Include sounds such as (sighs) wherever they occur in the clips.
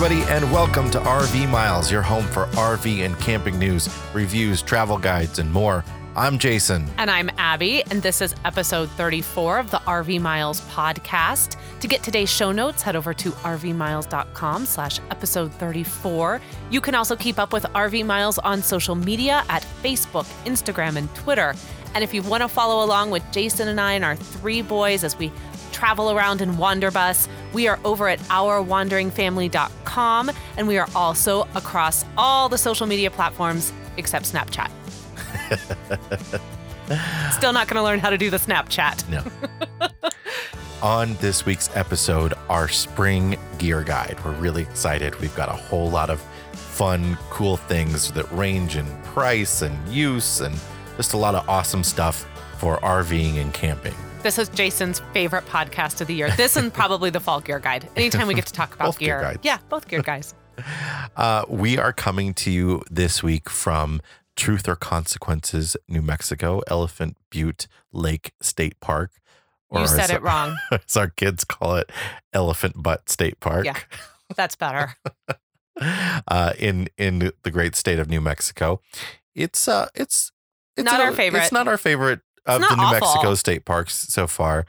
everybody, and welcome to RV Miles, your home for RV and camping news, reviews, travel guides, and more. I'm Jason. And I'm Abby, and this is episode 34 of the RV Miles podcast. To get today's show notes, head over to rvmiles.com slash episode 34. You can also keep up with RV Miles on social media at Facebook, Instagram, and Twitter. And if you want to follow along with Jason and I and our three boys as we travel around in Wanderbus, we are over at ourwanderingfamily.com, and we are also across all the social media platforms except Snapchat. (laughs) Still not going to learn how to do the Snapchat. No. (laughs) On this week's episode, our spring gear guide. We're really excited. We've got a whole lot of fun, cool things that range in price and use and just a lot of awesome stuff for RVing and camping. This is Jason's favorite podcast of the year. This and probably the fall gear guide. Anytime we get to talk (laughs) about gear gear. yeah, both gear guys. (laughs) Uh, we are coming to you this week from Truth or Consequences, New Mexico, Elephant Butte Lake State Park. You as- said it wrong. (laughs) As our kids call it, Elephant Butt State Park. Yeah. That's better. uh, in in the great state of New Mexico. It's uh it's it's Not a- our favorite. It's not our favorite of the New awful. Mexico state parks so far.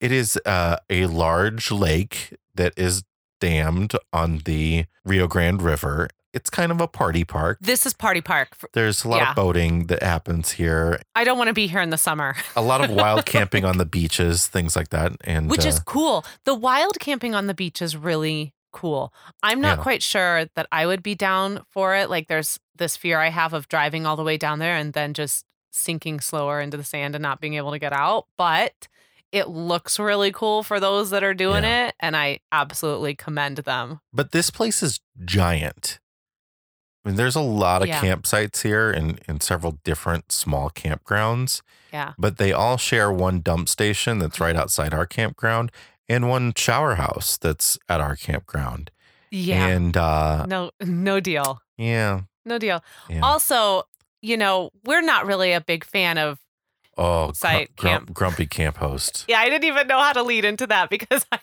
It is uh, a large lake that is dammed on the Rio Grande River. It's kind of a party park. This is Party Park. There's a lot Yeah. of boating that happens here. I don't want to be here in the summer, (laughs) A lot of wild camping on the beaches, things like that. And which uh, is cool. The wild camping on the beach is really cool. I'm not Yeah. quite sure that I would be down for it. Like, there's this fear I have of driving all the way down there and then just sinking slower into the sand and not being able to get out. But it looks really cool for those that are doing it. And I absolutely commend them. but this place is giant. I mean, there's a lot of Yeah. campsites here and, and several different small campgrounds, Yeah. but they all share one dump station that's right outside our campground and one shower house that's at our campground. Yeah. And uh, no, no deal. yeah, No deal. yeah. Also, you know, we're not really a big fan of. oh, site grum- camp. grumpy camp host. (laughs) Yeah, I didn't even know how to lead into that because I,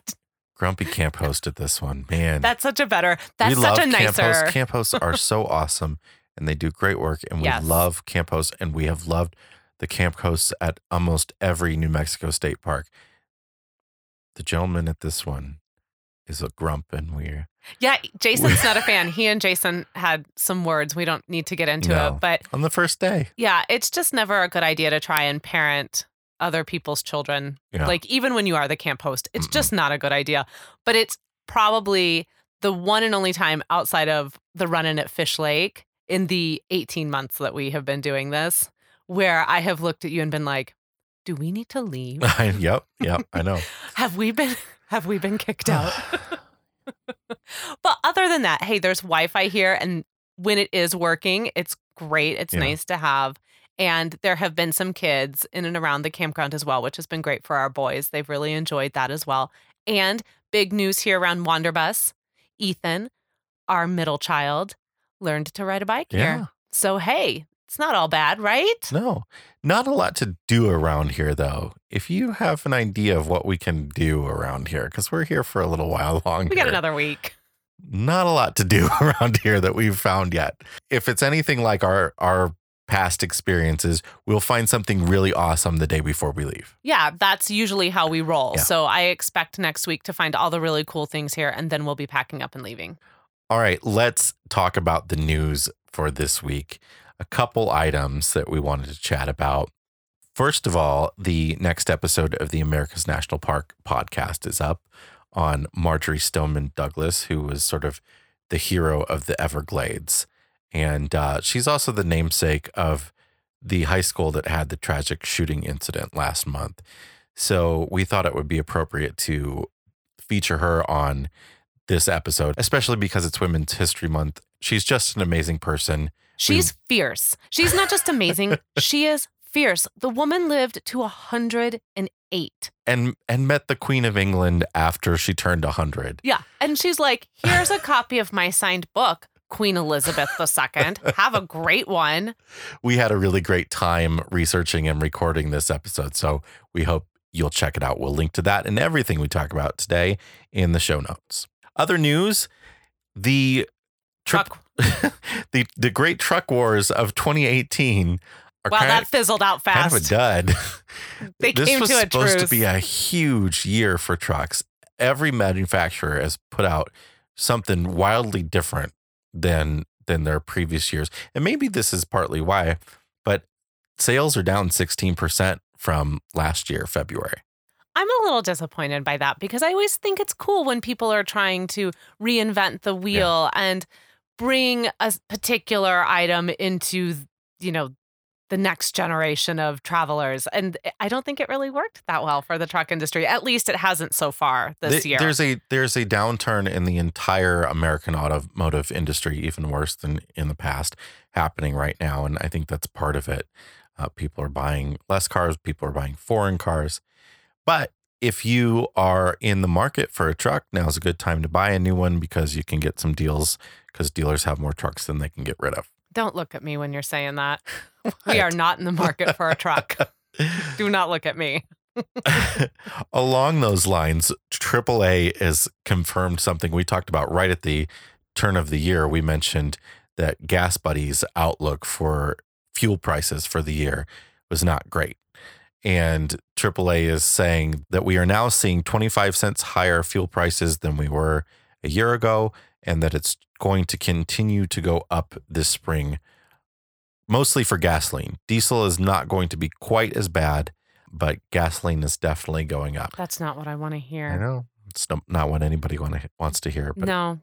Grumpy camp hosted this one, man. that's such a better. That's we such love a camp nicer. hosts. Camp hosts are (laughs) so awesome and they do great work. And we Yes. love camp hosts and we have loved the camp hosts at almost every New Mexico state park. The gentleman at this one is a grump and we're Yeah, Jason's not a fan. He and Jason had some words. We don't need to get into No. it, but on the first day. yeah, it's just never a good idea to try and parent other people's children. Yeah. Like even when you are the camp host, it's Mm-mm. just not a good idea. But it's probably the one and only time outside of the run-in at Fish Lake in the 18 months that we have been doing this where I have looked at you and been like, "Do we need to (laughs) leave? yep, yep, I know. (laughs) have we been have we been kicked out?" (laughs) but other than that, hey, there's Wi-Fi here, and when it is working, it's great. It's Yeah. nice to have. And there have been some kids in and around the campground as well, which has been great for our boys. They've really enjoyed that as well. And big news here around Wanderbus. Ethan, our middle child, learned to ride a bike Yeah. here. So hey, it's not all bad, right? No, not a lot to do around here, though. If you have an idea of what we can do around here, because we're here for a little while longer, (laughs) We got another week. not a lot to do (laughs) around here that we've found yet. If it's anything like our our past experiences, we'll find something really awesome the day before we leave. Yeah, that's usually how we roll. Yeah. So I expect next week to find all the really cool things here, and then we'll be packing up and leaving. All right, let's talk about the news for this week. A couple items that we wanted to chat about. First of all, the next episode of the America's National Park podcast is up on Marjory Stoneman Douglas, who was sort of the hero of the Everglades. And uh, she's also the namesake of the high school that had the tragic shooting incident last month. So we thought it would be appropriate to feature her on this episode, especially because it's Women's History Month. She's just an amazing person. She's hmm. fierce. She's not just amazing, (laughs) she is fierce. The woman lived to 108. and and met the Queen of England after she turned 100. Yeah. And she's like, here's a copy of my signed book, Queen Elizabeth II. Have a great one. We had a really great time researching and recording this episode, so we hope you'll check it out. We'll link to that and everything we talk about today in the show notes. Other news The Truck. (laughs) the the great truck wars of 2018 are Wow, kind, that fizzled out kind of a dud. (laughs) (laughs) They this came was to a supposed truce. to be a huge year for trucks. Every manufacturer has put out something wildly different than than their previous years. And maybe this is partly why, but sales are down 16% from last year, February. I'm a little disappointed by that because I always think it's cool when people are trying to reinvent the wheel and bring a particular item into, you know, the next generation of travelers. And I don't think it really worked that well for the truck industry. At least it hasn't so far this Th- year. There's a there's a downturn in the entire American automotive industry, even worse than in the past, happening right now, and I think that's part of it. Uh, people are buying less cars. People are buying foreign cars, but if you are in the market for a truck, now's a good time to buy a new one because you can get some deals because dealers have more trucks than they can get rid of. don't look at me when you're saying that. (laughs) We are not in the market for a truck. (laughs) Do not look at me. (laughs) Along those lines, AAA has confirmed something we talked about right at the turn of the year. We mentioned that GasBuddy's outlook for fuel prices for the year was not great. And AAA is saying that we are now seeing 25 cents higher fuel prices than we were a year ago, and that it's going to continue to go up this spring, mostly for gasoline. Diesel is not going to be quite as bad but gasoline is definitely going up. That's not what I want to hear. I know it's no- not what anybody wants to hear, but, No.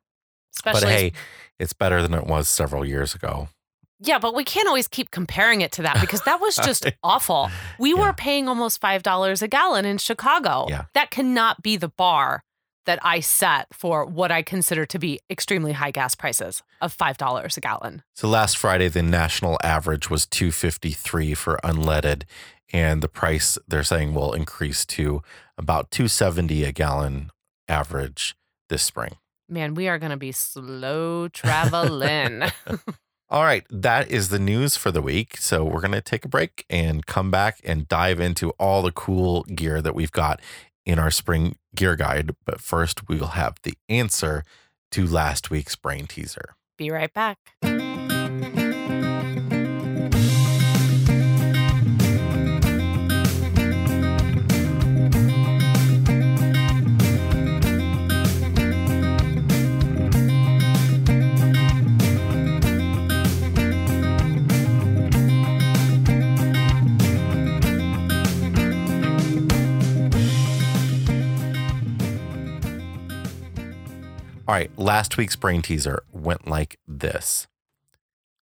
but Especially hey, it's better than it was several years ago. Yeah, but we can't always keep comparing it to that because that was just (laughs) awful. We Yeah. were paying almost $5 a gallon in Chicago. Yeah. That cannot be the bar that I set for what I consider to be extremely high gas prices of $5 a gallon. So last Friday, the national average was 253 for unleaded, and the price they're saying will increase to about 270 a gallon average this spring. Man, we are going to be slow traveling. (laughs) All right, that is the news for the week. So we're going to take a break and come back and dive into all the cool gear that we've got in our spring gear guide. But first, we will have the answer to last week's brain teaser. be right back. All right, last week's brain teaser went like this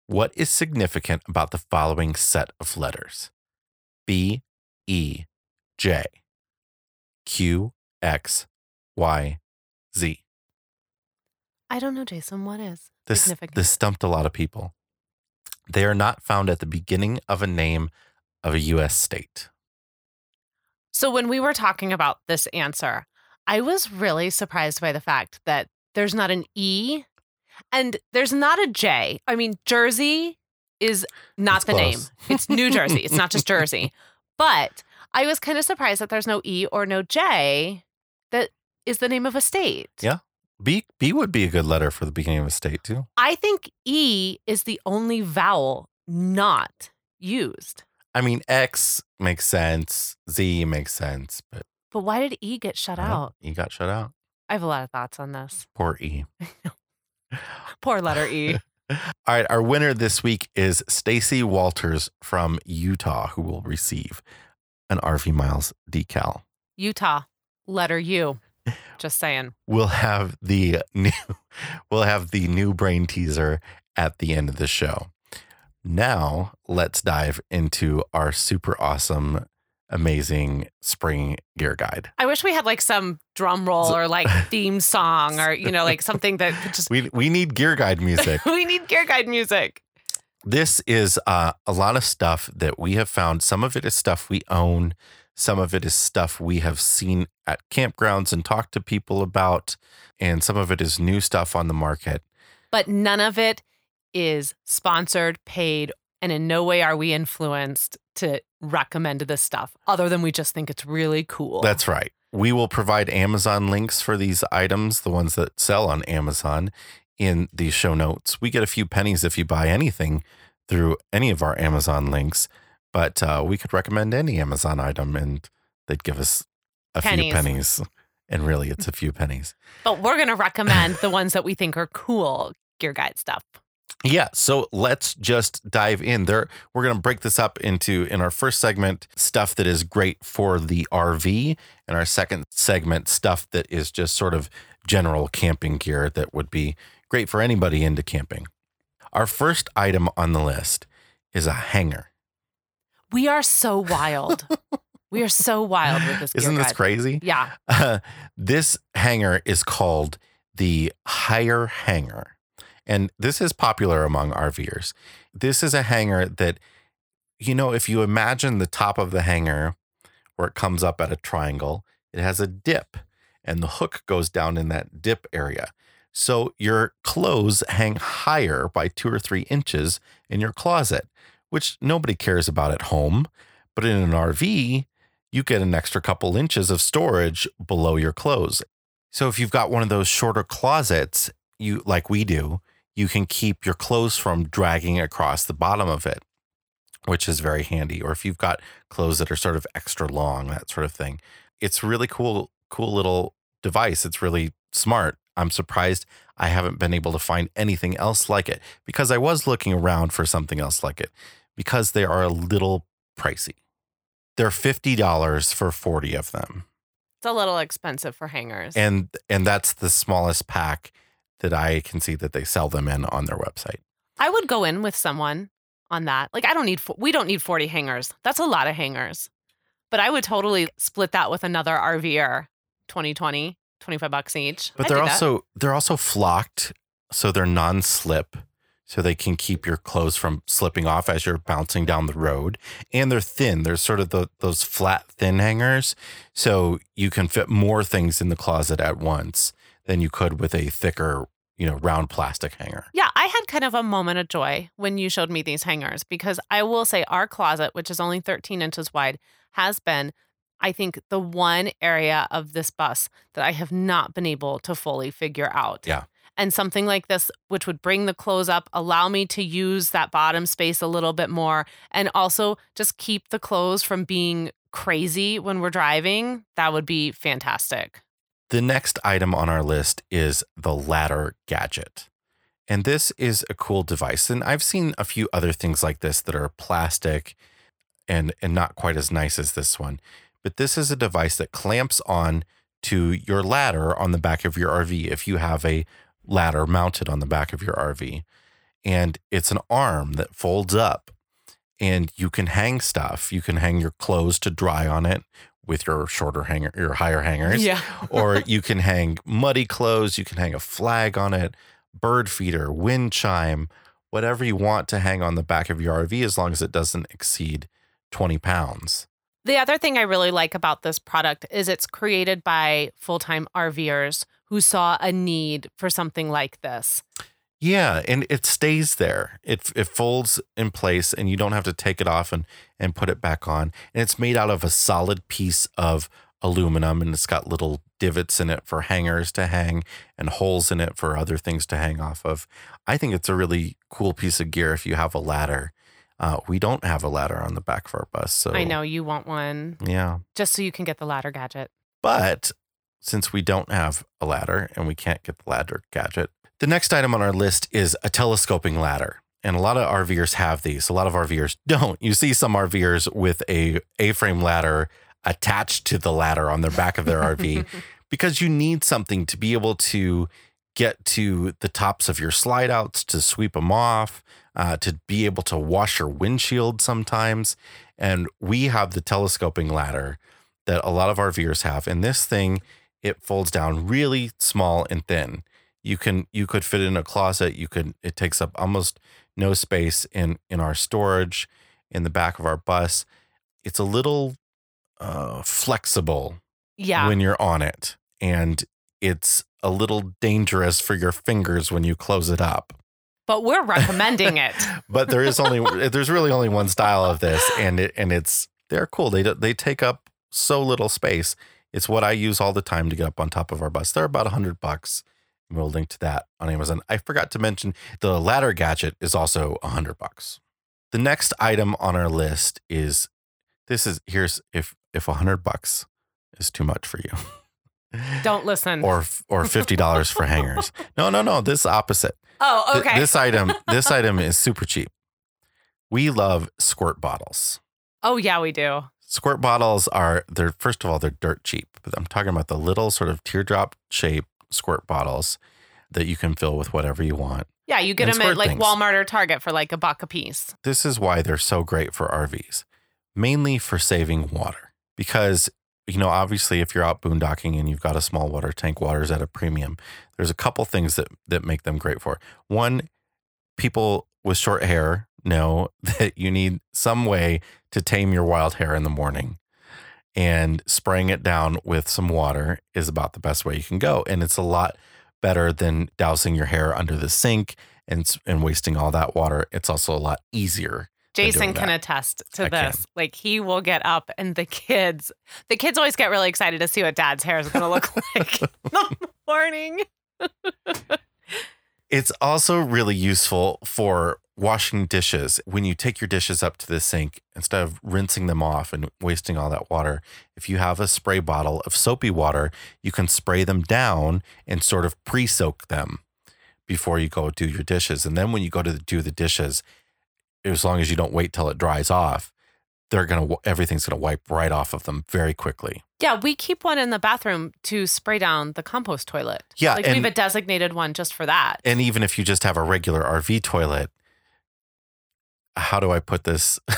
What is significant about the following set of letters? B, E, J, Q, X, Y, Z. I don't know, Jason. What is This, significant? this stumped a lot of people. They are not found at the beginning of a name of a U.S. state. So when we were talking about this answer, I was really surprised by the fact that there's not an E and there's not a J. I mean, Jersey is not It's the name. It's New Jersey. It's not just (laughs) Jersey. But I was kind of surprised that there's no E or no J that is the name of a state. Yeah. B, B would be a good letter for the beginning of a state, too. I think E is the only vowel not used. I mean, X makes sense, Z makes sense, but But why did E get shut out? E got shut out. I have a lot of thoughts on this. Poor E. (laughs) Poor letter E. (laughs) All right, our winner this week is Stacy Walters from Utah, who will receive an RV Miles decal. Utah, letter U. (laughs) Just saying. We'll have the new we'll have the new brain teaser at the end of the show. Now, let's dive into our super awesome amazing spring gear guide. I wish we had like some drum roll or like (laughs) theme song or, you know, like (laughs) something that just. We we need gear guide music. (laughs) we need gear guide music. this is uh, a lot of stuff that we have found. Some of it is stuff we own. Some of it is stuff we have seen at campgrounds and talked to people about. And some of it is new stuff on the market. But none of it is sponsored, paid, and in no way are we influenced to recommend this stuff other than we just think it's really cool. That's right. We will provide Amazon links for these items, the ones that sell on Amazon, in the show notes. We get a few pennies if you buy anything through any of our Amazon links, but uh, we could recommend any Amazon item and they'd give us a Pennies. few pennies. And really, it's a few pennies. But we're going to recommend the ones that we think are cool gear guide stuff. Yeah, so let's just dive in. There we're going to break this up into in our first segment stuff that is great for the RV and our second segment stuff that is just sort of general camping gear that would be great for anybody into camping. Our first item on the list is a hanger. We are so wild. we are so wild with this (laughs) Isn't this guide. crazy? Yeah. Uh, (laughs) this hanger is called the Higher Hanger. And this is popular among RVers. This is a hanger that, you know, if you imagine the top of the hanger where it comes up at a triangle, it has a dip and the hook goes down in that dip area. So your clothes hang higher by two or three inches in your closet, which nobody cares about at home. But in an RV, you get an extra couple inches of storage below your clothes. So if you've got one of those shorter closets, you like we do, you can keep your clothes from dragging across the bottom of it, which is very handy. Or if you've got clothes that are sort of extra long, that sort of thing. It's really cool, cool little device. It's really smart. I'm surprised I haven't been able to find anything else like it because I was looking around for something else like it because they are a little pricey. They're $50 for 40 of them. It's a little expensive for hangers. And and that's the smallest pack that I can see that they sell them in on their website. I would go in with someone on that. Like I don't need we don't need 40 hangers. That's a lot of hangers. But I would totally split that with another RVer. 2020, 25 bucks each. But I'd they're that. also they're also flocked so they're non-slip so they can keep your clothes from slipping off as you're bouncing down the road and they're thin they're sort of the, those flat thin hangers so you can fit more things in the closet at once than you could with a thicker you know round plastic hanger Yeah, I had kind of a moment of joy when you showed me these hangers because I will say our closet, which is only 13 inches wide, has been, I think, the one area of this bus that I have not been able to fully figure out. Yeah. And something like this, which would bring the clothes up, allow me to use that bottom space a little bit more, and also just keep the clothes from being crazy when we're driving, that would be fantastic. The next item on our list is the ladder gadget. And this is a cool device. And I've seen a few other things like this that are plastic and, and not quite as nice as this one. But this is a device that clamps on to your ladder on the back of your RV if you have a ladder mounted on the back of your RV. And it's an arm that folds up and you can hang stuff. You can hang your clothes to dry on it with your shorter hanger, your higher hangers Yeah. (laughs) or you can hang muddy clothes, you can hang a flag on it, bird feeder, wind chime, whatever you want to hang on the back of your RV as long as it doesn't exceed 20 pounds. The other thing I really like about this product is it's created by full time RVers who saw a need for something like this. Yeah, and it stays there. It it folds in place and you don't have to take it off and and put it back on. And it's made out of a solid piece of aluminum and it's got little divots in it for hangers to hang and holes in it for other things to hang off of. I think it's a really cool piece of gear if you have a ladder. Uh, we don't have a ladder on the back of our bus, so I know you want one Yeah, just so you can get the ladder gadget. but since we don't have a ladder and we can't get the ladder gadget, the next item on our list is a telescoping ladder. And a lot of RVers have these. A lot of RVers (laughs) don't. You see some RVers with a A-frame ladder attached to the ladder on their back of their RV (laughs) because you need something to be able to get to the tops of your slide outs to sweep them off, uh, to be able to wash your windshield sometimes. And we have the telescoping ladder that a lot of RVers have. And this thing, it folds down really small and thin. You can you could fit in a closet. You could it takes up almost no space in in our storage in the back of our bus. It's a little uh, flexible Yeah. when you're on it, and it's a little dangerous for your fingers when you close it up. but we're (laughs) recommending it. But there is only there's really only one style of this, and it and it's they're cool. They they take up so little space. It's what I use all the time to get up on top of our bus. They're about a hundred bucks, We'll link to that on Amazon. I forgot to mention the ladder gadget is also a hundred bucks. The next item on our list is this is here's if if a hundred bucks is too much for you. Don't listen. or or fifty dollars for hangers. (laughs) No, no, no. This opposite. oh, Th- okay. this item, this (laughs) item is super cheap. We love squirt bottles. oh, yeah, we do. Squirt bottles are they're first of all they're dirt cheap, but I'm talking about the little sort of teardrop shape squirt bottles that you can fill with whatever you want. Yeah, you get them at like things. Walmart or Target for like a buck a piece. This is why they're so great for RVs, mainly for saving water. Because, you know, obviously, if you're out boondocking and you've got a small water tank, water's at a premium. There's a couple things that, that make them great for. One, people with short hair know (laughs) that you need some way to tame your wild hair in the morning. And spraying it down with some water is about the best way you can go. And it's a lot better than dousing your hair under the sink and, and wasting all that water. It's also a lot easier. Jason can that. attest to I can. this. Like he will get up and the kids, the kids always get really excited to see what dad's hair is going to look (laughs) like (laughs) in the morning. (laughs) It's also really useful for washing dishes. When you take your dishes up to the sink, instead of rinsing them off and wasting all that water, if you have a spray bottle of soapy water, you can spray them down and sort of pre soak them before you go do your dishes. And then when you go to do the dishes, as long as you don't wait till it dries off, they're to, everything's going to wipe right off of them very quickly. Yeah, we keep one in the bathroom to spray down the compost toilet. Yeah. Like we and- have a designated one just for that. and even if you just have a regular RV toilet, how do I put this? (laughs)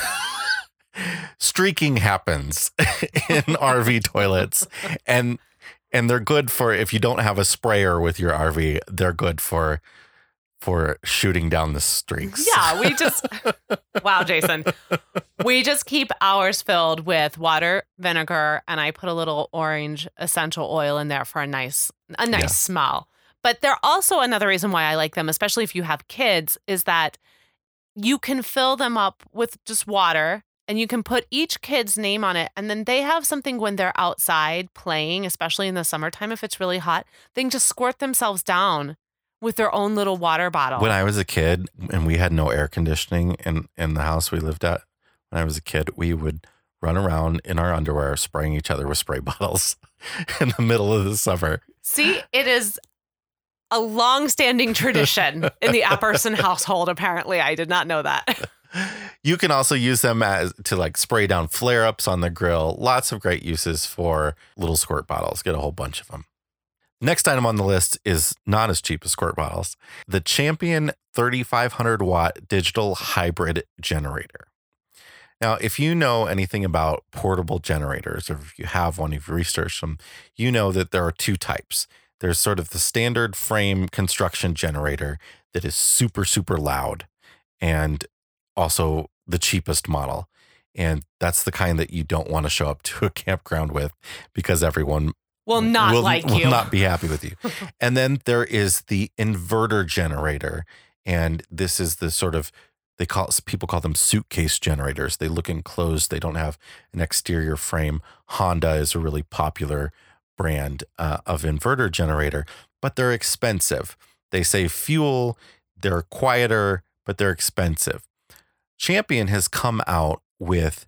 Streaking happens (laughs) in (laughs) RV toilets, and and they're good for if you don't have a sprayer with your RV. They're good for for shooting down the streaks. Yeah, we just wow, Jason. We just keep ours filled with water, vinegar, and I put a little orange essential oil in there for a nice a nice Yeah. smell. But they're also another reason why I like them, especially if you have kids, is that you can fill them up with just water and you can put each kid's name on it and then they have something when they're outside playing, especially in the summertime if it's really hot, they can just squirt themselves down with their own little water bottle. When I was a kid and we had no air conditioning in in the house we lived at, when I was a kid, we would run around in our underwear spraying each other with spray (laughs) bottles in the middle of the summer. See, it is a long-standing tradition (laughs) in the Epperson household. Apparently, I did not know that. You can also use them as to like spray down flare ups on the grill. Lots of great uses for little squirt bottles. Get a whole bunch of them. Next item on the list is not as cheap as squirt bottles the Champion 3500 watt digital hybrid generator. Now, if you know anything about portable generators, or if you have one, if you researched them, you know that there are two types. There's sort of the standard frame construction generator that is super, super loud and also the cheapest model. And that's the kind that you don't want to show up (laughs) to a campground with because everyone Will not will, like will you. not be happy with you. (laughs) and then there is the inverter generator. And this is the sort of they call people call them suitcase generators. They look enclosed. They don't have an exterior frame. Honda is a really popular brand uh, of inverter generator, but they're expensive. They save fuel. They're quieter, but they're expensive. Champion has come out with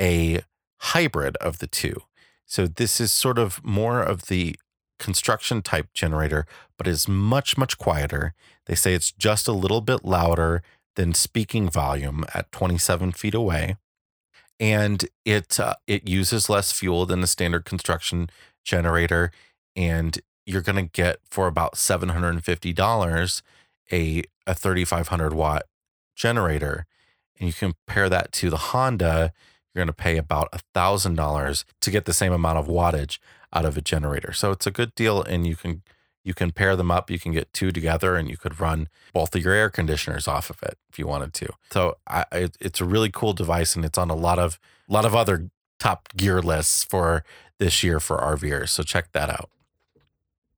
a hybrid of the two. So this is sort of more of the construction type generator, but is much, much quieter. They say it's just a little bit louder than speaking volume at 27 feet away. And it uh, it uses less fuel than the standard construction generator. And you're going to get for about $750 a, a 3500 watt generator. And you compare that to the Honda, you're going to pay about $1,000 to get the same amount of wattage out of a generator. So it's a good deal and you can you can pair them up, you can get two together and you could run both of your air conditioners off of it if you wanted to. So I, it, it's a really cool device and it's on a lot of a lot of other top gear lists for this year for RVers. So check that out.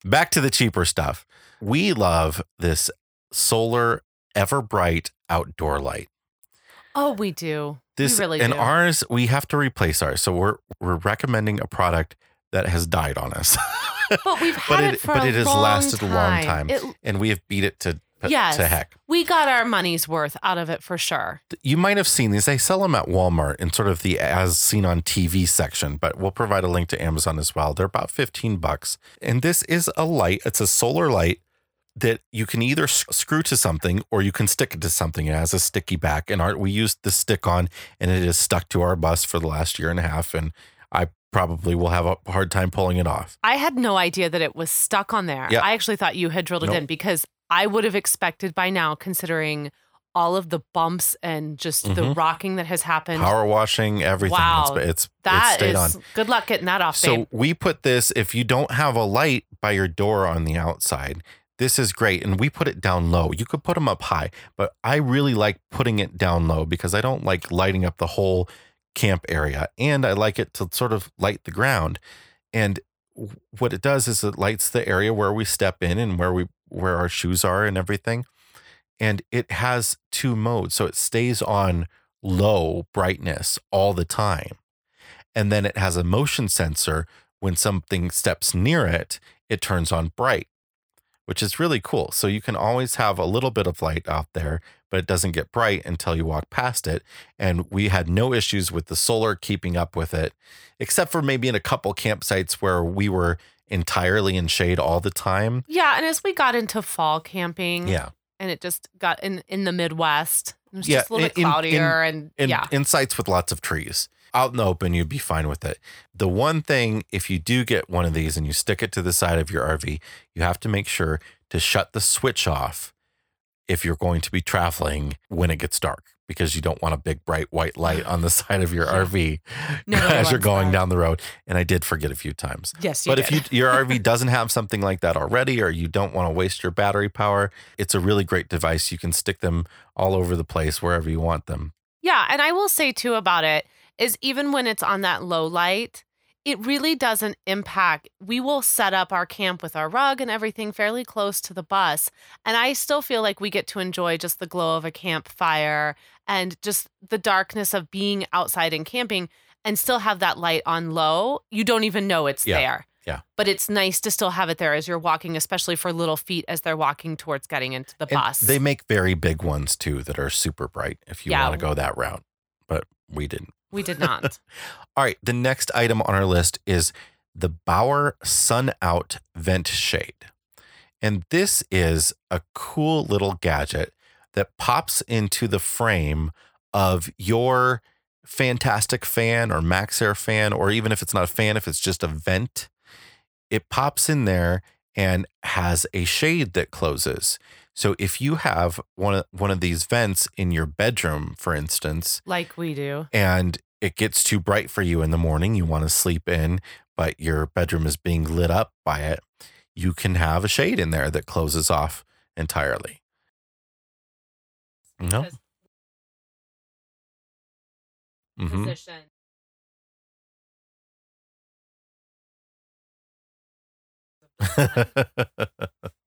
Back to the cheaper stuff. We love this solar Ever Brite outdoor light. oh, we do. This we really and do. ours, we have to replace ours. So we're we're recommending a product that has died on us. But we've (laughs) had but it, it, for but a it has long lasted a long time, It- and we have beat it to Yes. to heck. we got our money's worth out of it for sure. You might have seen these. They sell them at Walmart in sort of the as seen on TV section, but we'll provide a link to Amazon as well. They're about 15 bucks. And this is a light, it's a solar light that you can either screw to something or you can stick it to something. It has a sticky back. And our, we used the stick on and it is stuck to our bus for the last year and a half. And I probably will have a hard time pulling it off. I had no idea that it was stuck on there. Yeah. I actually thought you had drilled it Nope. in because I would have expected by now, considering all of the bumps and just the Mhm. rocking that has happened. Power washing, everything. Wow. It's, it's, That it's stayed is on. good luck getting that off, So babe. we put this, if you don't have a light by your door on the outside, this is great. And we put it down low. You could put them up high, but I really like putting it down low because I don't like lighting up the whole camp area. And I like it to sort of light the ground. And what it does is it lights the area where we step in and where we where our shoes are and everything. And it has two modes. So it stays on low brightness all the time. And then it has a motion sensor. When something steps near it, it turns on bright, which is really cool. So you can always have a little bit of light out there, but it doesn't get bright until you walk past it. And we had no issues with the solar keeping up with it, except for maybe in a couple campsites where we were entirely in shade all the time. yeah, and as we got into fall camping, Yeah. and it just got in in the Midwest, it was Yeah, just a little bit in- in- cloudier, and in, yeah, in sites with lots of trees. Out in the open, you'd be fine with it. The one thing, if you do get one of these and you stick it to the side of your RV, you have to make sure to shut the switch off if you're going to be traveling when it gets dark because you don't want a big bright white light on the (sighs) side of your Yeah. RV Nobody (laughs) as you're going that. down the road. And I did forget a few times. yes, But if you (laughs) your RV doesn't have something like that already, or you don't want to waste your battery power, it's a really great device. You can stick them all over the place wherever you want them. Yeah, and I will say too about it is even when it's on that low light, it really doesn't impact. We will set up our camp with our rug and everything fairly close to the bus, and I still feel like we get to enjoy just the glow of a campfire and just the darkness of being outside and camping and still have that light on low. You don't even know it's Yeah, there. yeah. But it's nice to still have it there as you're walking, especially for little feet as they're walking towards getting into the And bus. They make very big ones too that are super bright if you Yeah. want to go that route. But we didn't. We did not. (laughs) All right. The next item on our list is the Bauer Sun Out Vent Shade. And this is a cool little gadget that pops into the frame of your fantastic fan or MaxxAir fan, or even if it's not a fan, if it's just a vent, it pops in there and has a shade that closes. So if you have one of one of these vents in your bedroom, for instance, like we do. and it gets too bright for you in the morning, you want to sleep in, but your bedroom is being lit up by it, you can have a shade in there that closes off entirely. No. hmm Position. (laughs) (laughs)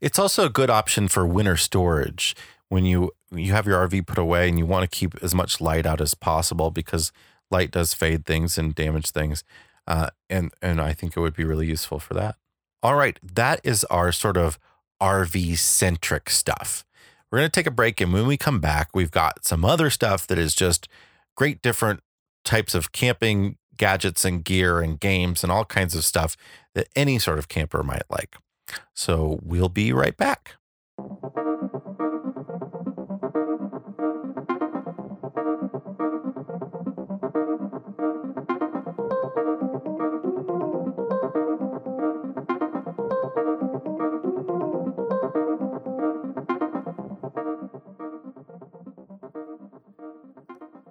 it's also a good option for winter storage when you you have your RV put away and you want to keep as much light out as possible because light does fade things and damage things. Uh, and and I think it would be really useful for that. All right, that is our sort of RV centric stuff. We're going to take a break, and when we come back, we've got some other stuff that is just great different types of camping gadgets and gear and games and all kinds of stuff that any sort of camper might like. So we'll be right back.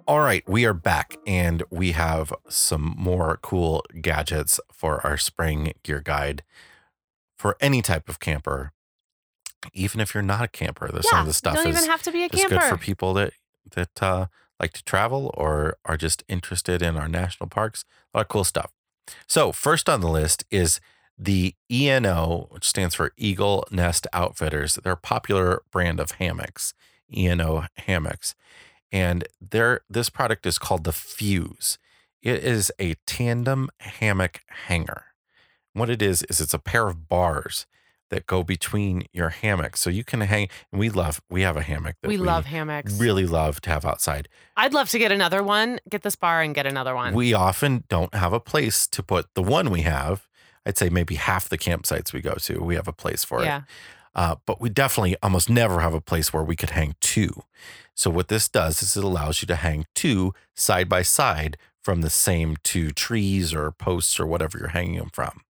All right, we are back and we have some more cool gadgets for our spring gear guide for any type of camper. Even if you're not a camper, there's some of the stuff don't is even have to be a camper. good for people that that uh, like to travel or are just interested in our national parks. A lot of cool stuff. So, first on the list is the ENO, which stands for Eagle Nest Outfitters. They're a popular brand of hammocks, ENO hammocks. And their this product is called the Fuse. It is a tandem hammock hanger. What it is is it's a pair of bars that go between your hammocks. So you can hang and we love we have a hammock that We love hammocks. really love to have outside. I'd love to get another one, get this bar and get another one. We often don't have a place to put the one we have. I'd say maybe half the campsites we go to, we have a place for it. yeah. Uh, but we definitely almost never have a place where we could hang two. So what this does is it allows you to hang two side by side from the same two trees or posts or whatever you're hanging them from.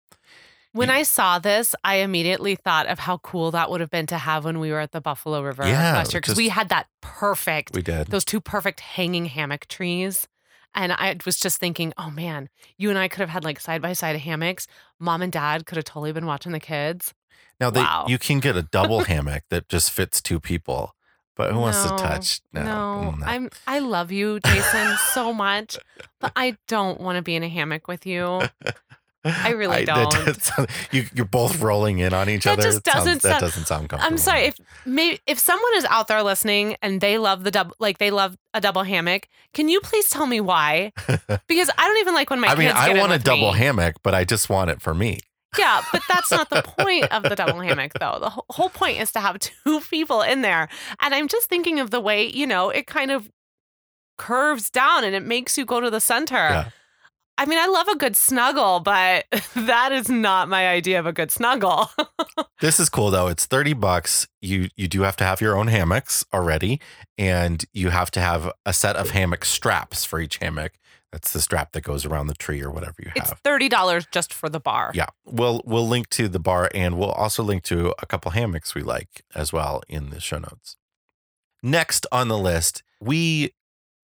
When I saw this, I immediately thought of how cool that would have been to have when we were at the Buffalo River Yeah, last year because just- we had that perfect, We did. those two perfect hanging hammock trees. And I was just thinking, oh man, you and I could have had like side by side hammocks. Mom and dad could have totally been watching the kids. Now they, Wow. you can get a double (laughs) hammock that just fits two people, but who wants to touch? No, No, mm, no. I'm I love you, (laughs) Jason, so much, but I don't want to be in a hammock with you. I really that don't. sound- you, you're both rolling in on each That other. just doesn't that sound- doesn't sound comfortable. I'm sorry if maybe if someone is out there listening and they love the double like they love a double hammock, can you please tell me why? (laughs) Because I don't even like when my I mean, I want a double me. hammock, but I just want it for me. Yeah, but that's not the (laughs) point of the double hammock, though. The whole- whole point is to have (laughs) two people in there. And I'm just thinking of the way, you know, it kind of curves down and it makes you go to the center. Yeah. I mean, I love a good snuggle, but (laughs) that is not my idea of a good snuggle. (laughs) This is cool though. It's 30 bucks. You you do have to have your own hammocks already and you have to have a set of hammock straps for each hammock. That's the strap that goes around the tree or whatever you have. it's have. $30 just for the bar. Yeah. We'll we'll link to the bar and we'll also link to a couple hammocks we like as well in the show notes. Next on the list, we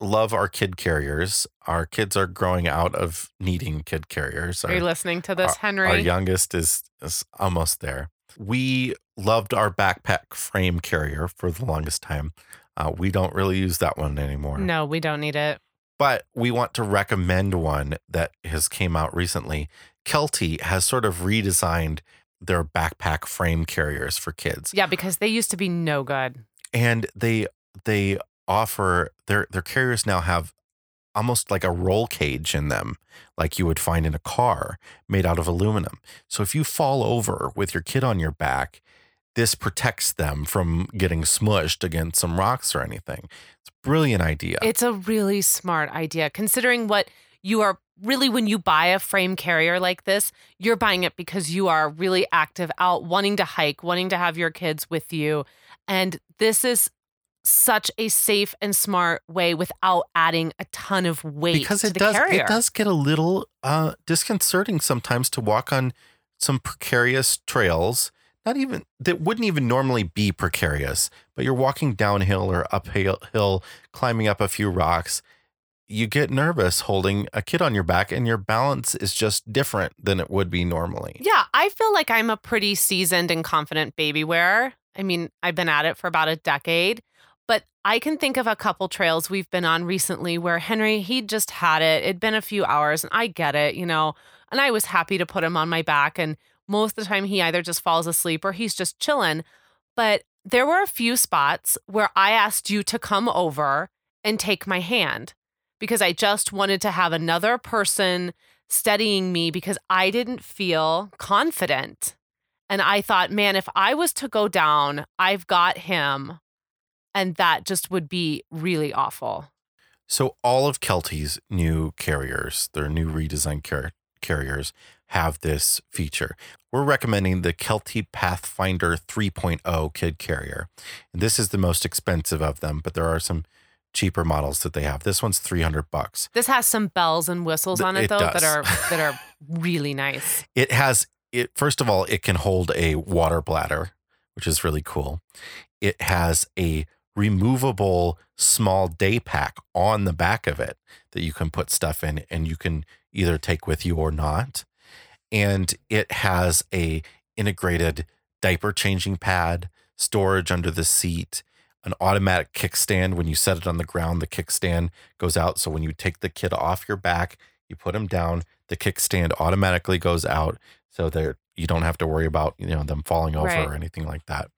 love our kid carriers. Our kids are growing out of needing kid carriers. Are you listening to this, our- Henry? Our youngest is, is almost there. We loved our backpack frame carrier for the longest time. Uh, we don't really use that one anymore. no, we don't need it. But we want to recommend one that has came out recently. Kelty has sort of redesigned their backpack frame carriers for kids. Yeah, because they used to be no good. And they they offer their their carriers now have almost like a roll cage in them, like you would find in a car made out of aluminum. So if you fall over with your kid on your back, this protects them from getting smushed against some rocks or anything. It's a brilliant idea. It's a really smart idea considering what you are really when you buy a frame carrier like this, you're buying it because you are really active out wanting to hike, wanting to have your kids with you. And this is such a safe and smart way without adding a ton of weight because to it does carrier. it does get a little uh disconcerting sometimes to walk on some precarious trails not even that wouldn't even normally be precarious but you're walking downhill or uphill climbing up a few rocks you get nervous holding a kid on your back and your balance is just different than it would be normally Yeah, I feel like I'm a pretty seasoned and confident baby wearer. I mean, I've been at it for about a decade, I can think of a couple trails we've been on recently where Henry, he'd just had it. It'd been a few hours and I get it, you know, and I was happy to put him on my back. And most of the time, he either just falls asleep or he's just chilling. But there were a few spots where I asked you to come over and take my hand because I just wanted to have another person steadying me because I didn't feel confident. And I thought, man, if I was to go down, I've got him. And that just would be really awful. So all of Kelty's new carriers, their new redesigned car- carriers, have this feature. We're recommending the Kelty Pathfinder 3.0 kid carrier. And this is the most expensive of them, but there are some cheaper models that they have. This one's 300 bucks. This has some bells and whistles on it, it though that are that are (laughs) really nice. It has it first of all, it can hold a water bladder, which is really cool. It has a removable small day pack on the back of it that you can put stuff in and you can either take with you or not. And it has a integrated diaper changing pad, storage under the seat, an automatic kickstand when you set it on the ground, the kickstand goes out so when you take the kid off your back, You put them down. The kickstand automatically goes out, so that you don't have to worry about you know them falling over Right. or anything like that.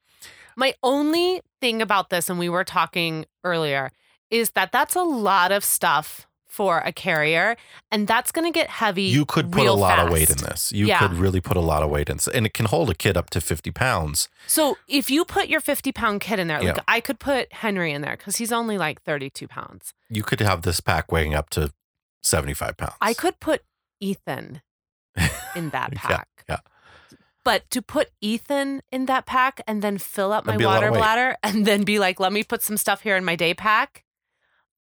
My only thing about this, and we were talking earlier, is that that's a lot of stuff for a carrier, and that's going to get heavy. You could put a lot of weight in this. You Yeah. could really put a lot of weight in, and it can hold a kid up to fifty pounds. So if you put your 50 pound kid in there, like Yeah. I could put Henry in there because he's only like 32 pounds. You could have this pack weighing up to seventy five pounds. I could put Ethan in that (laughs) Yeah, pack. yeah. But to put Ethan in that pack and then fill up my That'd be a lot of water bladder (laughs) and then be like, let me put some stuff here in my day pack,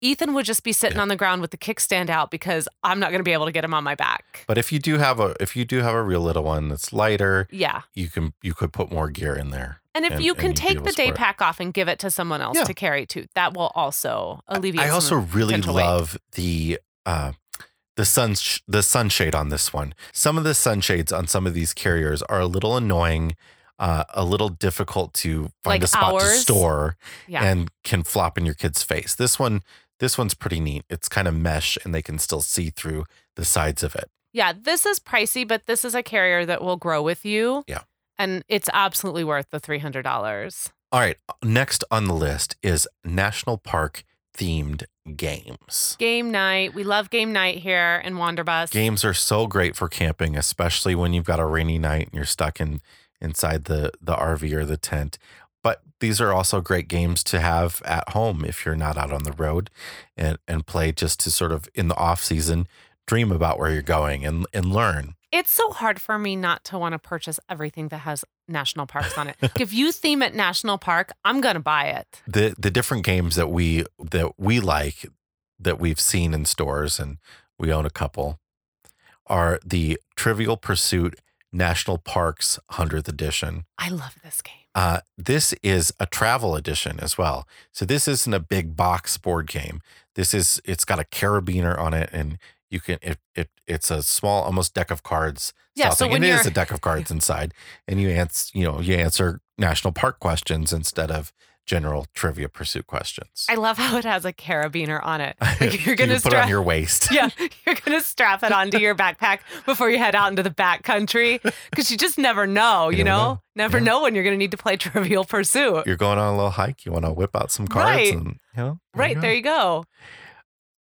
Ethan would just be sitting Yeah. on the ground with the kickstand out because I'm not going to be able to get him on my back. But if you do have a if you do have a real little one that's lighter, Yeah. you can you could put more gear in there. And if And- you can take the day it. pack off and give it to someone else Yeah. to carry too, that will also alleviate I also really potential weight. love the uh the sun sh- the sunshade on this one. Some of the sunshades on some of these carriers are a little annoying, uh, a little difficult to find Like a spot to store, Yeah. and can flop in your kid's face. This one, this one's pretty neat. It's kind of mesh, and they can still see through the sides of it. Yeah, this is pricey, but this is a carrier that will grow with you. Yeah. And it's absolutely worth the $300. All right, next on the list is national park themed games. Game night. We love game night here in Wanderbus. Games are so great for camping, especially when you've got a rainy night and you're stuck in inside the the RV or the tent. But these are also great games to have at home if you're not out on the road and and play just to sort of in the off season dream about where you're going and and learn. It's so hard for me not to want to purchase everything that has national parks on it. (laughs) If you theme it national park, I'm going to buy it. The the different games that we that we like that we've seen in stores and we own a couple are the Trivial Pursuit National Parks 100th edition. I love this game. Uh, this is a travel edition as well. So this isn't a big box board game. This is it's got a carabiner on it, and you can it it it's a small almost deck of cards. Yeah, so thing. when it is a deck of (laughs) cards inside, and you answer you know you answer national park questions instead of general trivia pursuit questions. I love how it has a carabiner on it. (laughs) Like you're going you put it on strap. your waist. yeah, (laughs) you're gonna strap it onto your backpack before you head out into the back country because you just never know. You, You know, know. never Yeah. know when you're gonna need to play Trivial Pursuit. You're going on a little hike. You want to whip out some cards, Right. and you know, right go. there, you go.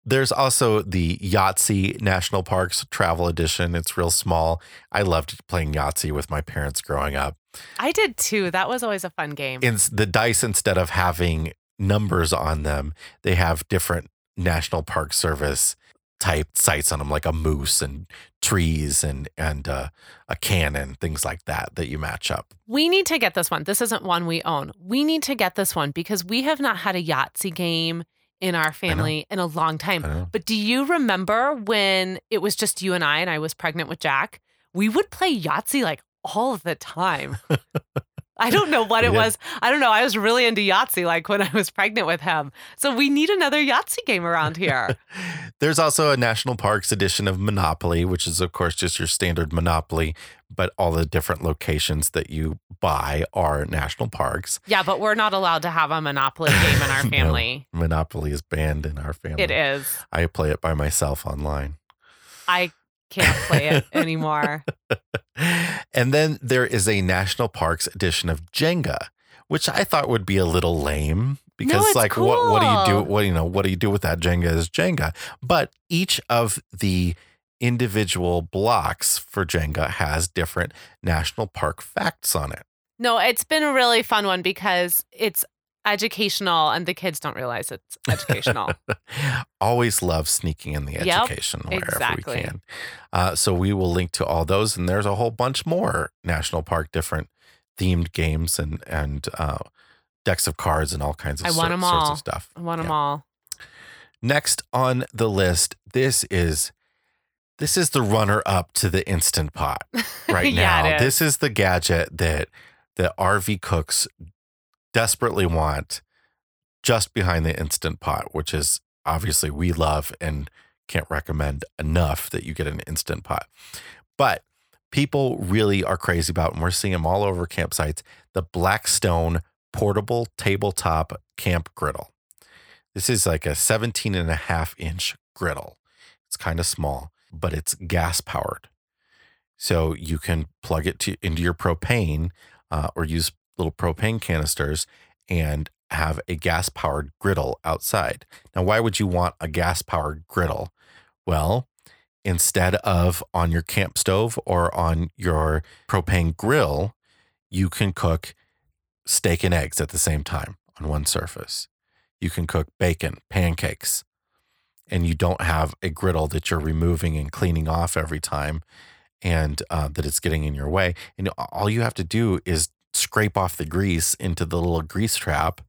There's also the Yahtzee National Parks Travel Edition. It's real small. I loved playing Yahtzee with my parents growing up. I did too. That was always a fun game. In the dice, instead of having numbers on them, they have different National Park Service type sites on them, like a moose and trees and and uh, a cannon, things like that that you match up. we need to get this one. This isn't one we own. We need to get this one because we have not had a Yahtzee game in our family in a long time. But do you remember when it was just you and I and I was pregnant with Jack? We would play Yahtzee like all the time. (laughs) I don't know what it did. was. I don't know. I was really into Yahtzee like when I was pregnant with him. So we need another Yahtzee game around here. (laughs) There's also a National Parks edition of Monopoly, which is, of course, just your standard Monopoly, but all the different locations that you buy are national parks. yeah, but we're not allowed to have a Monopoly game in our (laughs) No. family. Monopoly is banned in our family. It is. I play it by myself online. I can't play it (laughs) anymore. and then there is a National Parks edition of Jenga, which I thought would be a little lame because it's like what what do you do what you know what do you do with that Jenga is Jenga. But each of the individual blocks for Jenga has different national park facts on it. No, it's been a really fun one because it's educational and the kids don't realize it's educational. (laughs) Always love sneaking in the Yep, education wherever exactly. we can. Uh, so we will link to all those, and there's a whole bunch more national park different themed games and and uh, decks of cards and all kinds of I want 'em sorts all. of stuff. I want them all. Next on the list, this is this is the runner up to the instant pot (laughs) right Yeah, now. This is the gadget that the RV cooks desperately want just behind the instant pot, which is obviously we love and can't recommend enough that you get an instant pot. But people really are crazy about, and we're seeing them all over campsites, the Blackstone portable tabletop camp griddle. This is like a 17 and a half inch griddle. It's kind of small. but it's gas powered. So you can plug it to into your propane uh, or use little propane canisters and have a gas powered griddle outside. Now, why would you want a gas powered griddle? Well, instead of on your camp stove or on your propane grill, you can cook steak and eggs at the same time on one surface. You can cook bacon, pancakes, and you don't have a griddle that you're removing and cleaning off every time and uh, that it's getting in your way. And all you have to do is scrape off the grease into the little grease trap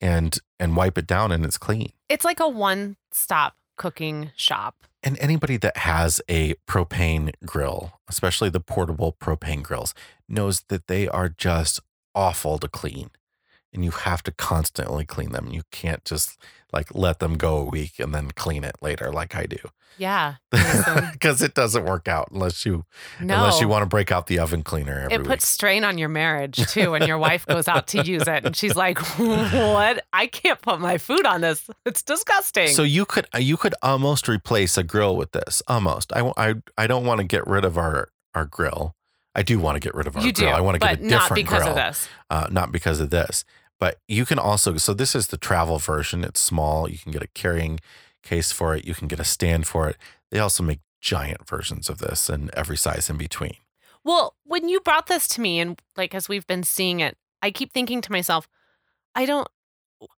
and and wipe it down and it's clean. It's like a one-stop cooking shop. And anybody that has a propane grill, especially the portable propane grills, knows that they are just awful to clean. And you have to constantly clean them. You can't just like let them go a week and then clean it later like I do. Yeah. (laughs) Because it doesn't work out unless you No. unless you want to break out the oven cleaner every it week. puts strain on your marriage (laughs) too when your wife goes out to use it and she's like, "What? I can't put my food on this. It's disgusting." So you could uh, you could almost replace a grill with this. Almost. I I, I don't want to get rid of our our grill. I do want to get rid of our you do, grill. I want to get a different grill. not because grill. of this. uh, not because of this. But you can also, so this is the travel version. It's small. You can get a carrying case for it. You can get a stand for it. They also make giant versions of this and every size in between. Well, when you brought this to me and like as we've been seeing it, I keep thinking to myself, I don't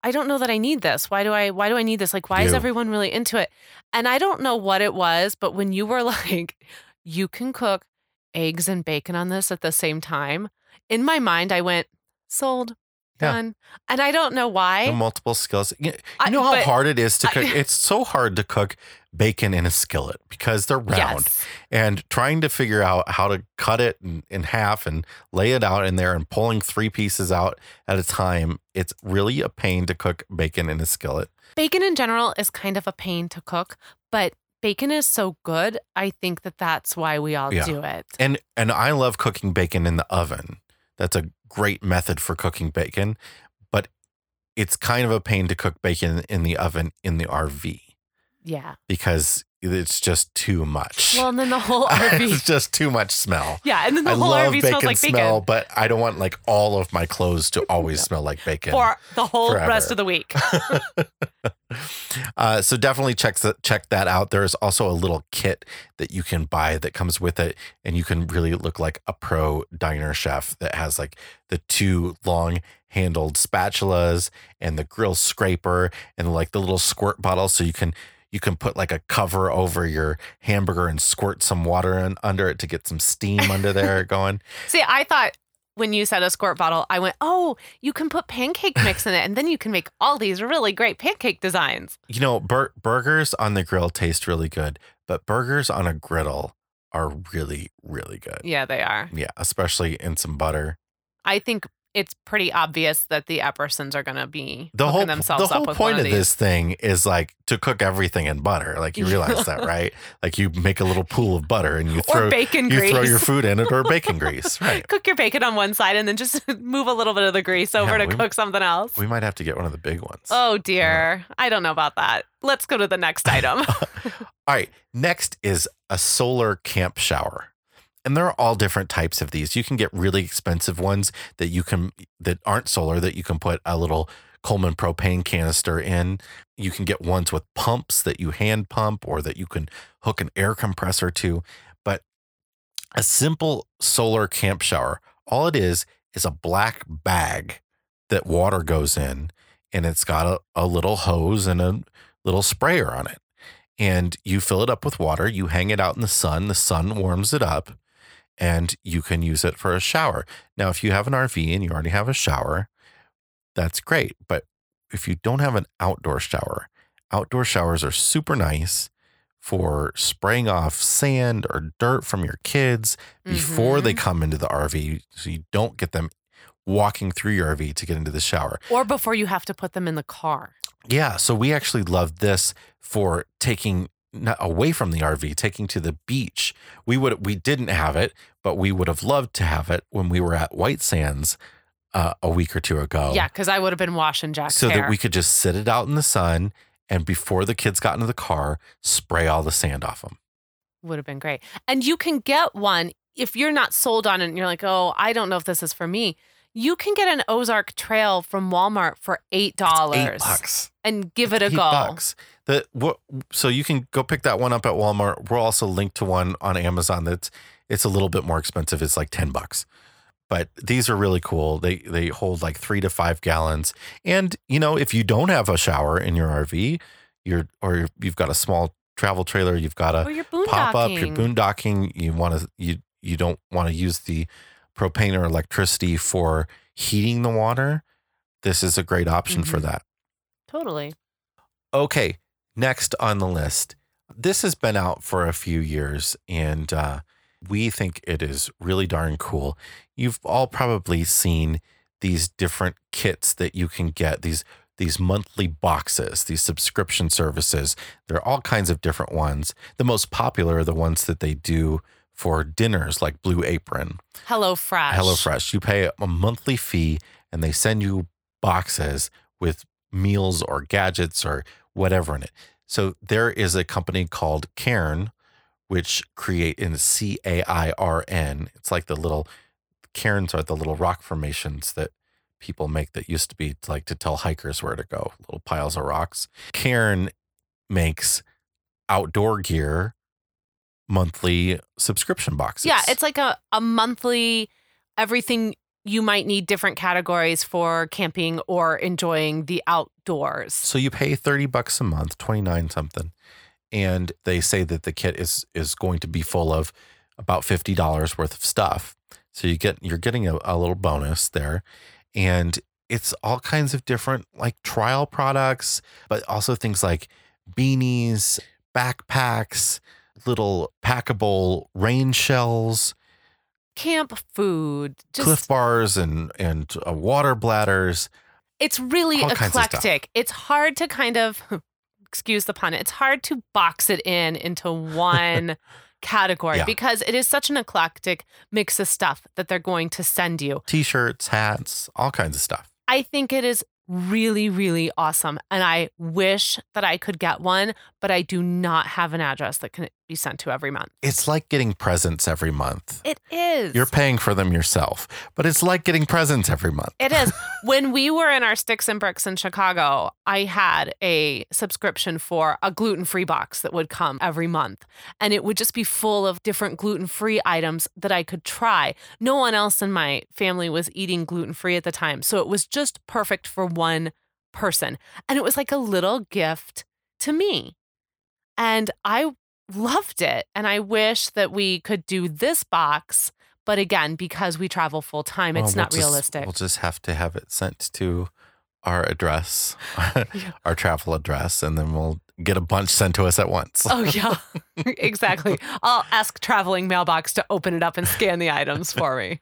I don't know that I need this. Why do I why do I need this? Like why is everyone really into it? And I don't know what it was, but when you were (laughs) like you can cook eggs and bacon on this at the same time, in my mind I went sold Yeah. done. And I don't know why. The multiple skills. You, you I- know how hard it is to I- cook? (laughs) it's so hard to cook bacon in a skillet because they're round. Yes. And trying to figure out how to cut it in, in half and lay it out in there and pulling three pieces out at a time, it's really a pain to cook bacon in a skillet. Bacon in general is kind of a pain to cook, but bacon is so good. I think that that's why we all Yeah. do it. And and I love cooking bacon in the oven. That's a great method for cooking bacon, but it's kind of a pain to cook bacon in the oven in the RV Yeah. because it's just too much. Well, and then the whole (laughs) RV. it's just too much smell. yeah, and then the I whole love RV bacon smells like smell, bacon but I don't want like all of my clothes to always smell like bacon. for the whole Forever. rest of the week. (laughs) (laughs) uh, so definitely check that check that out. There is also a little kit that you can buy that comes with it, and you can really look like a pro diner chef that has like the two long handled spatulas and the grill scraper and like the little squirt bottle, so you can you can put like a cover over your hamburger and squirt some water in, under it to get some steam under there (laughs) going. See, I thought when you said a squirt bottle, I went, oh, you can put pancake mix in it, and then you can make all these really great pancake designs. You know, bur- burgers on the grill taste really good, but burgers on a griddle are really, really good. Yeah, they are. Yeah, especially in some butter. I think it's pretty obvious that the Eppersons are going to be The whole themselves the whole with point of of this thing is like to cook everything in butter. Like you realize that, (laughs) right? Like you make a little pool of butter and you throw or bacon you grease. throw your food in it or bacon (laughs) grease. Right. Cook your bacon on one side and then just (laughs) move a little bit of the grease over Yeah, to we- cook something else. We might have to get one of the big ones. Oh dear. I don't know about that. Let's go to the next item. All right. Next is a solar camp shower. And there are all different types of these. You can get really expensive ones that you can that aren't solar that you can put a little Coleman propane canister in. You can get ones with pumps that you hand pump or that you can hook an air compressor to. But a simple solar camp shower, all it is is a black bag that water goes in and it's got a, a little hose and a little sprayer on it and you fill it up with water. You hang it out in the sun. The sun warms it up, and you can use it for a shower. Now, if you have an RV and you already have a shower, that's great. But if you don't have an outdoor shower, outdoor showers are super nice for spraying off sand or dirt from your kids before they Mhm. come into the RV, so you don't get them walking through your RV to get into the shower. or before you have to put them in the car. Yeah, so we actually love this for taking away from the RV, taking to the beach. We would we didn't have it, but we would have loved to have it when we were at White Sands uh, a week or two ago. Yeah, because I would have been washing Jack's so hair. that we could just sit it out in the sun and before the kids got into the car, spray all the sand off them. would have been great. And you can get one if you're not sold on it and you're like, oh, I don't know if this is for me. You can get an Ozark Trail from Walmart for eight dollars Eight bucks. and give it a Eight go. bucks. The what? So you can go pick that one up at Walmart. We're also linked to one on Amazon that's it's a little bit more expensive. It's like ten bucks, but these are really cool. They they hold like three to five gallons. And you know, if you don't have a shower in your RV, you're or you've got a small travel trailer, you've got a Or your boondocking. pop up, you're boondocking. You want to you you don't want to use the propane or electricity for heating the water. This is a great option for Mhm. that. Totally. Okay, next on the list. This has been out for a few years and uh, we think it is really darn cool. You've all probably seen these different kits that you can get, these these monthly boxes, these subscription services. There are all kinds of different ones. The most popular are the ones that they do for dinners like Blue Apron. Hello Fresh. Hello Fresh. You pay a monthly fee and they send you boxes with meals or gadgets or whatever in it. So there is a company called Cairn, which create in C A I R N. It's like the little cairns are the little rock formations that people make that used to be like to tell hikers where to go, little piles of rocks. Cairn makes outdoor gear monthly subscription boxes. Yeah, it's like a, a monthly everything you might need different categories for camping or enjoying the outdoors. So you pay 30 bucks a month, 29 something. And they say that the kit is is going to be full of about $50 worth of stuff. So you get you're getting a, a little bonus there. And it's all kinds of different like trial products, but also things like beanies, backpacks, little packable rain shells, Camp food, just Clif bars and and uh, water bladders. it's really all kinds of stuff. eclectic. It's hard to kind of (laughs) excuse the pun. It's hard to box it in into one (laughs) category Yeah. because it is such an eclectic mix of stuff that they're going to send you. T-shirts, hats, all kinds of stuff. I think it is really, really awesome. And I wish that I could get one, but I do not have an address that can be sent to every month. It's like getting presents every month. It is. You're paying for them yourself, but it's like getting presents every month. It is. (laughs) when we were in our sticks and bricks in Chicago, I had a subscription for a gluten free box that would come every month. And it would just be full of different gluten free items that I could try. No one else in my family was eating gluten free at the time. So it was just perfect for one person. And it was like a little gift to me. And I loved it. And I wish that we could do this box. But again, because we travel full time, Well, it's we'll not just- realistic. We'll just have to have it sent to our address, (laughs) (laughs) our travel address, and then we'll get a bunch sent to us at once. Oh yeah, (laughs) exactly. I'll ask traveling mailbox to open it up and scan the items for me.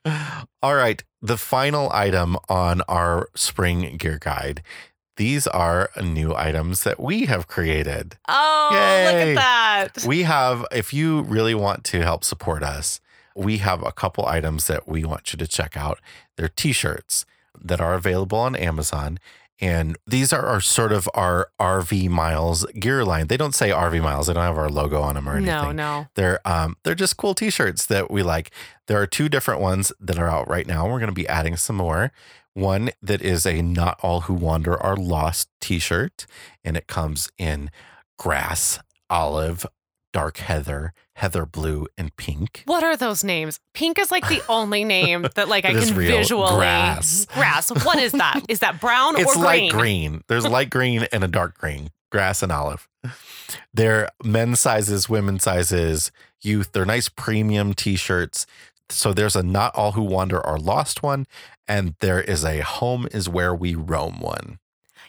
All right. The final item on our spring gear guide. These are new items that we have created. Oh, Yay. look at that! We have, if you really want to help support us, we have a couple items that we want you to check out. They're t shirts that are available on Amazon. And these are our sort of our RV Miles gear line. They don't say RV Miles, they don't have our logo on them or anything. No, no. They're um they're just cool t-shirts that we like. There are two different ones that are out right now. We're going to be adding some more. One that is a not all who wander are lost t-shirt and it comes in grass, olive, dark heather, heather blue and pink. What are those names? Pink is like the (laughs) only name that like I can visually Grass. Grass. What is that? Is that brown It's or light green? green. There's light green and a dark green, grass and olive. They're men's sizes, women's sizes, youth. They're nice premium t-shirts. So there's a not all who wander are lost one, and there is a home is where we roam one.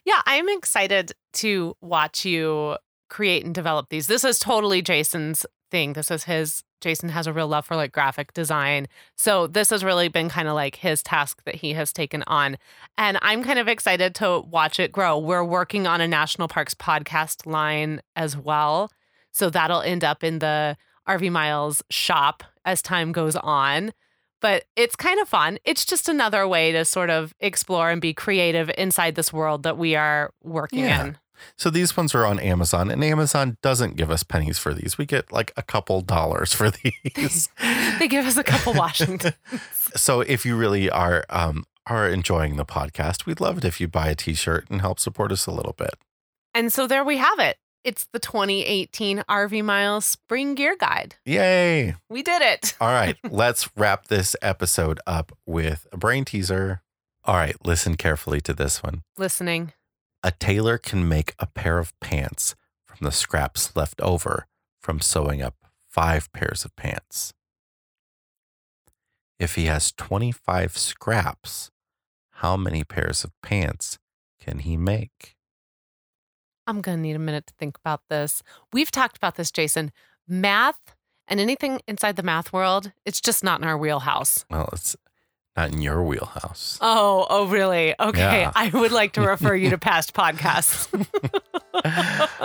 Yeah, I'm excited to watch you create and develop these. This is totally Jason's thing. This is his Jason has a real love for like graphic design. So this has really been kind of like his task that he has taken on. And I'm kind of excited to watch it grow. We're working on a National Parks podcast line as well. So that'll end up in the RV Miles shop as time goes on. But it's kind of fun. It's just another way to sort of explore and be creative inside this world that we are working Yeah. in. So these ones are on Amazon, and Amazon doesn't give us pennies for these. We get like a couple dollars for these. (laughs) they give us a couple Washington. (laughs) so if you really are um, are enjoying the podcast, we'd love it if you buy a T-shirt and help support us a little bit. And so there we have it. It's the 2018 RV Miles Spring Gear Guide. Yay! We did it. All right, (laughs) let's wrap this episode up with a brain teaser. All right, listen carefully to this one. Listening. A tailor can make a pair of pants from the scraps left over from sewing up five pairs of pants. If he has 25 scraps, how many pairs of pants can he make? I'm going to need a minute to think about this. We've talked about this, Jason. Math and anything inside the math world, it's just not in our wheelhouse. Well, it's not in your wheelhouse. Oh, oh, really? Okay. Yeah. I would like to refer you to (laughs) past podcasts. (laughs)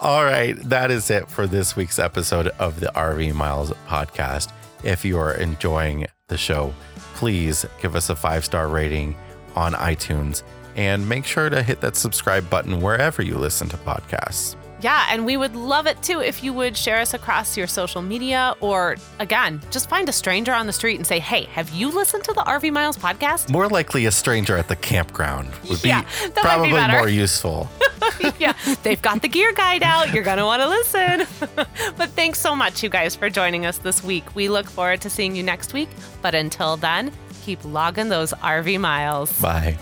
All right, that is it for this week's episode of the RV Miles podcast. If you are enjoying the show, please give us a five star rating on iTunes and make sure to hit that subscribe button wherever you listen to podcasts. yeah. And we would love it too if you would share us across your social media or, again, just find a stranger on the street and say, hey, have you listened to the RV Miles podcast? More likely, a stranger at the campground would be Yeah, might be probably more useful. (laughs) yeah, they've got the gear guide out. You're going to want to listen. (laughs) but thanks so much, you guys, for joining us this week. We look forward to seeing you next week. But until then, keep logging those RV miles. Bye.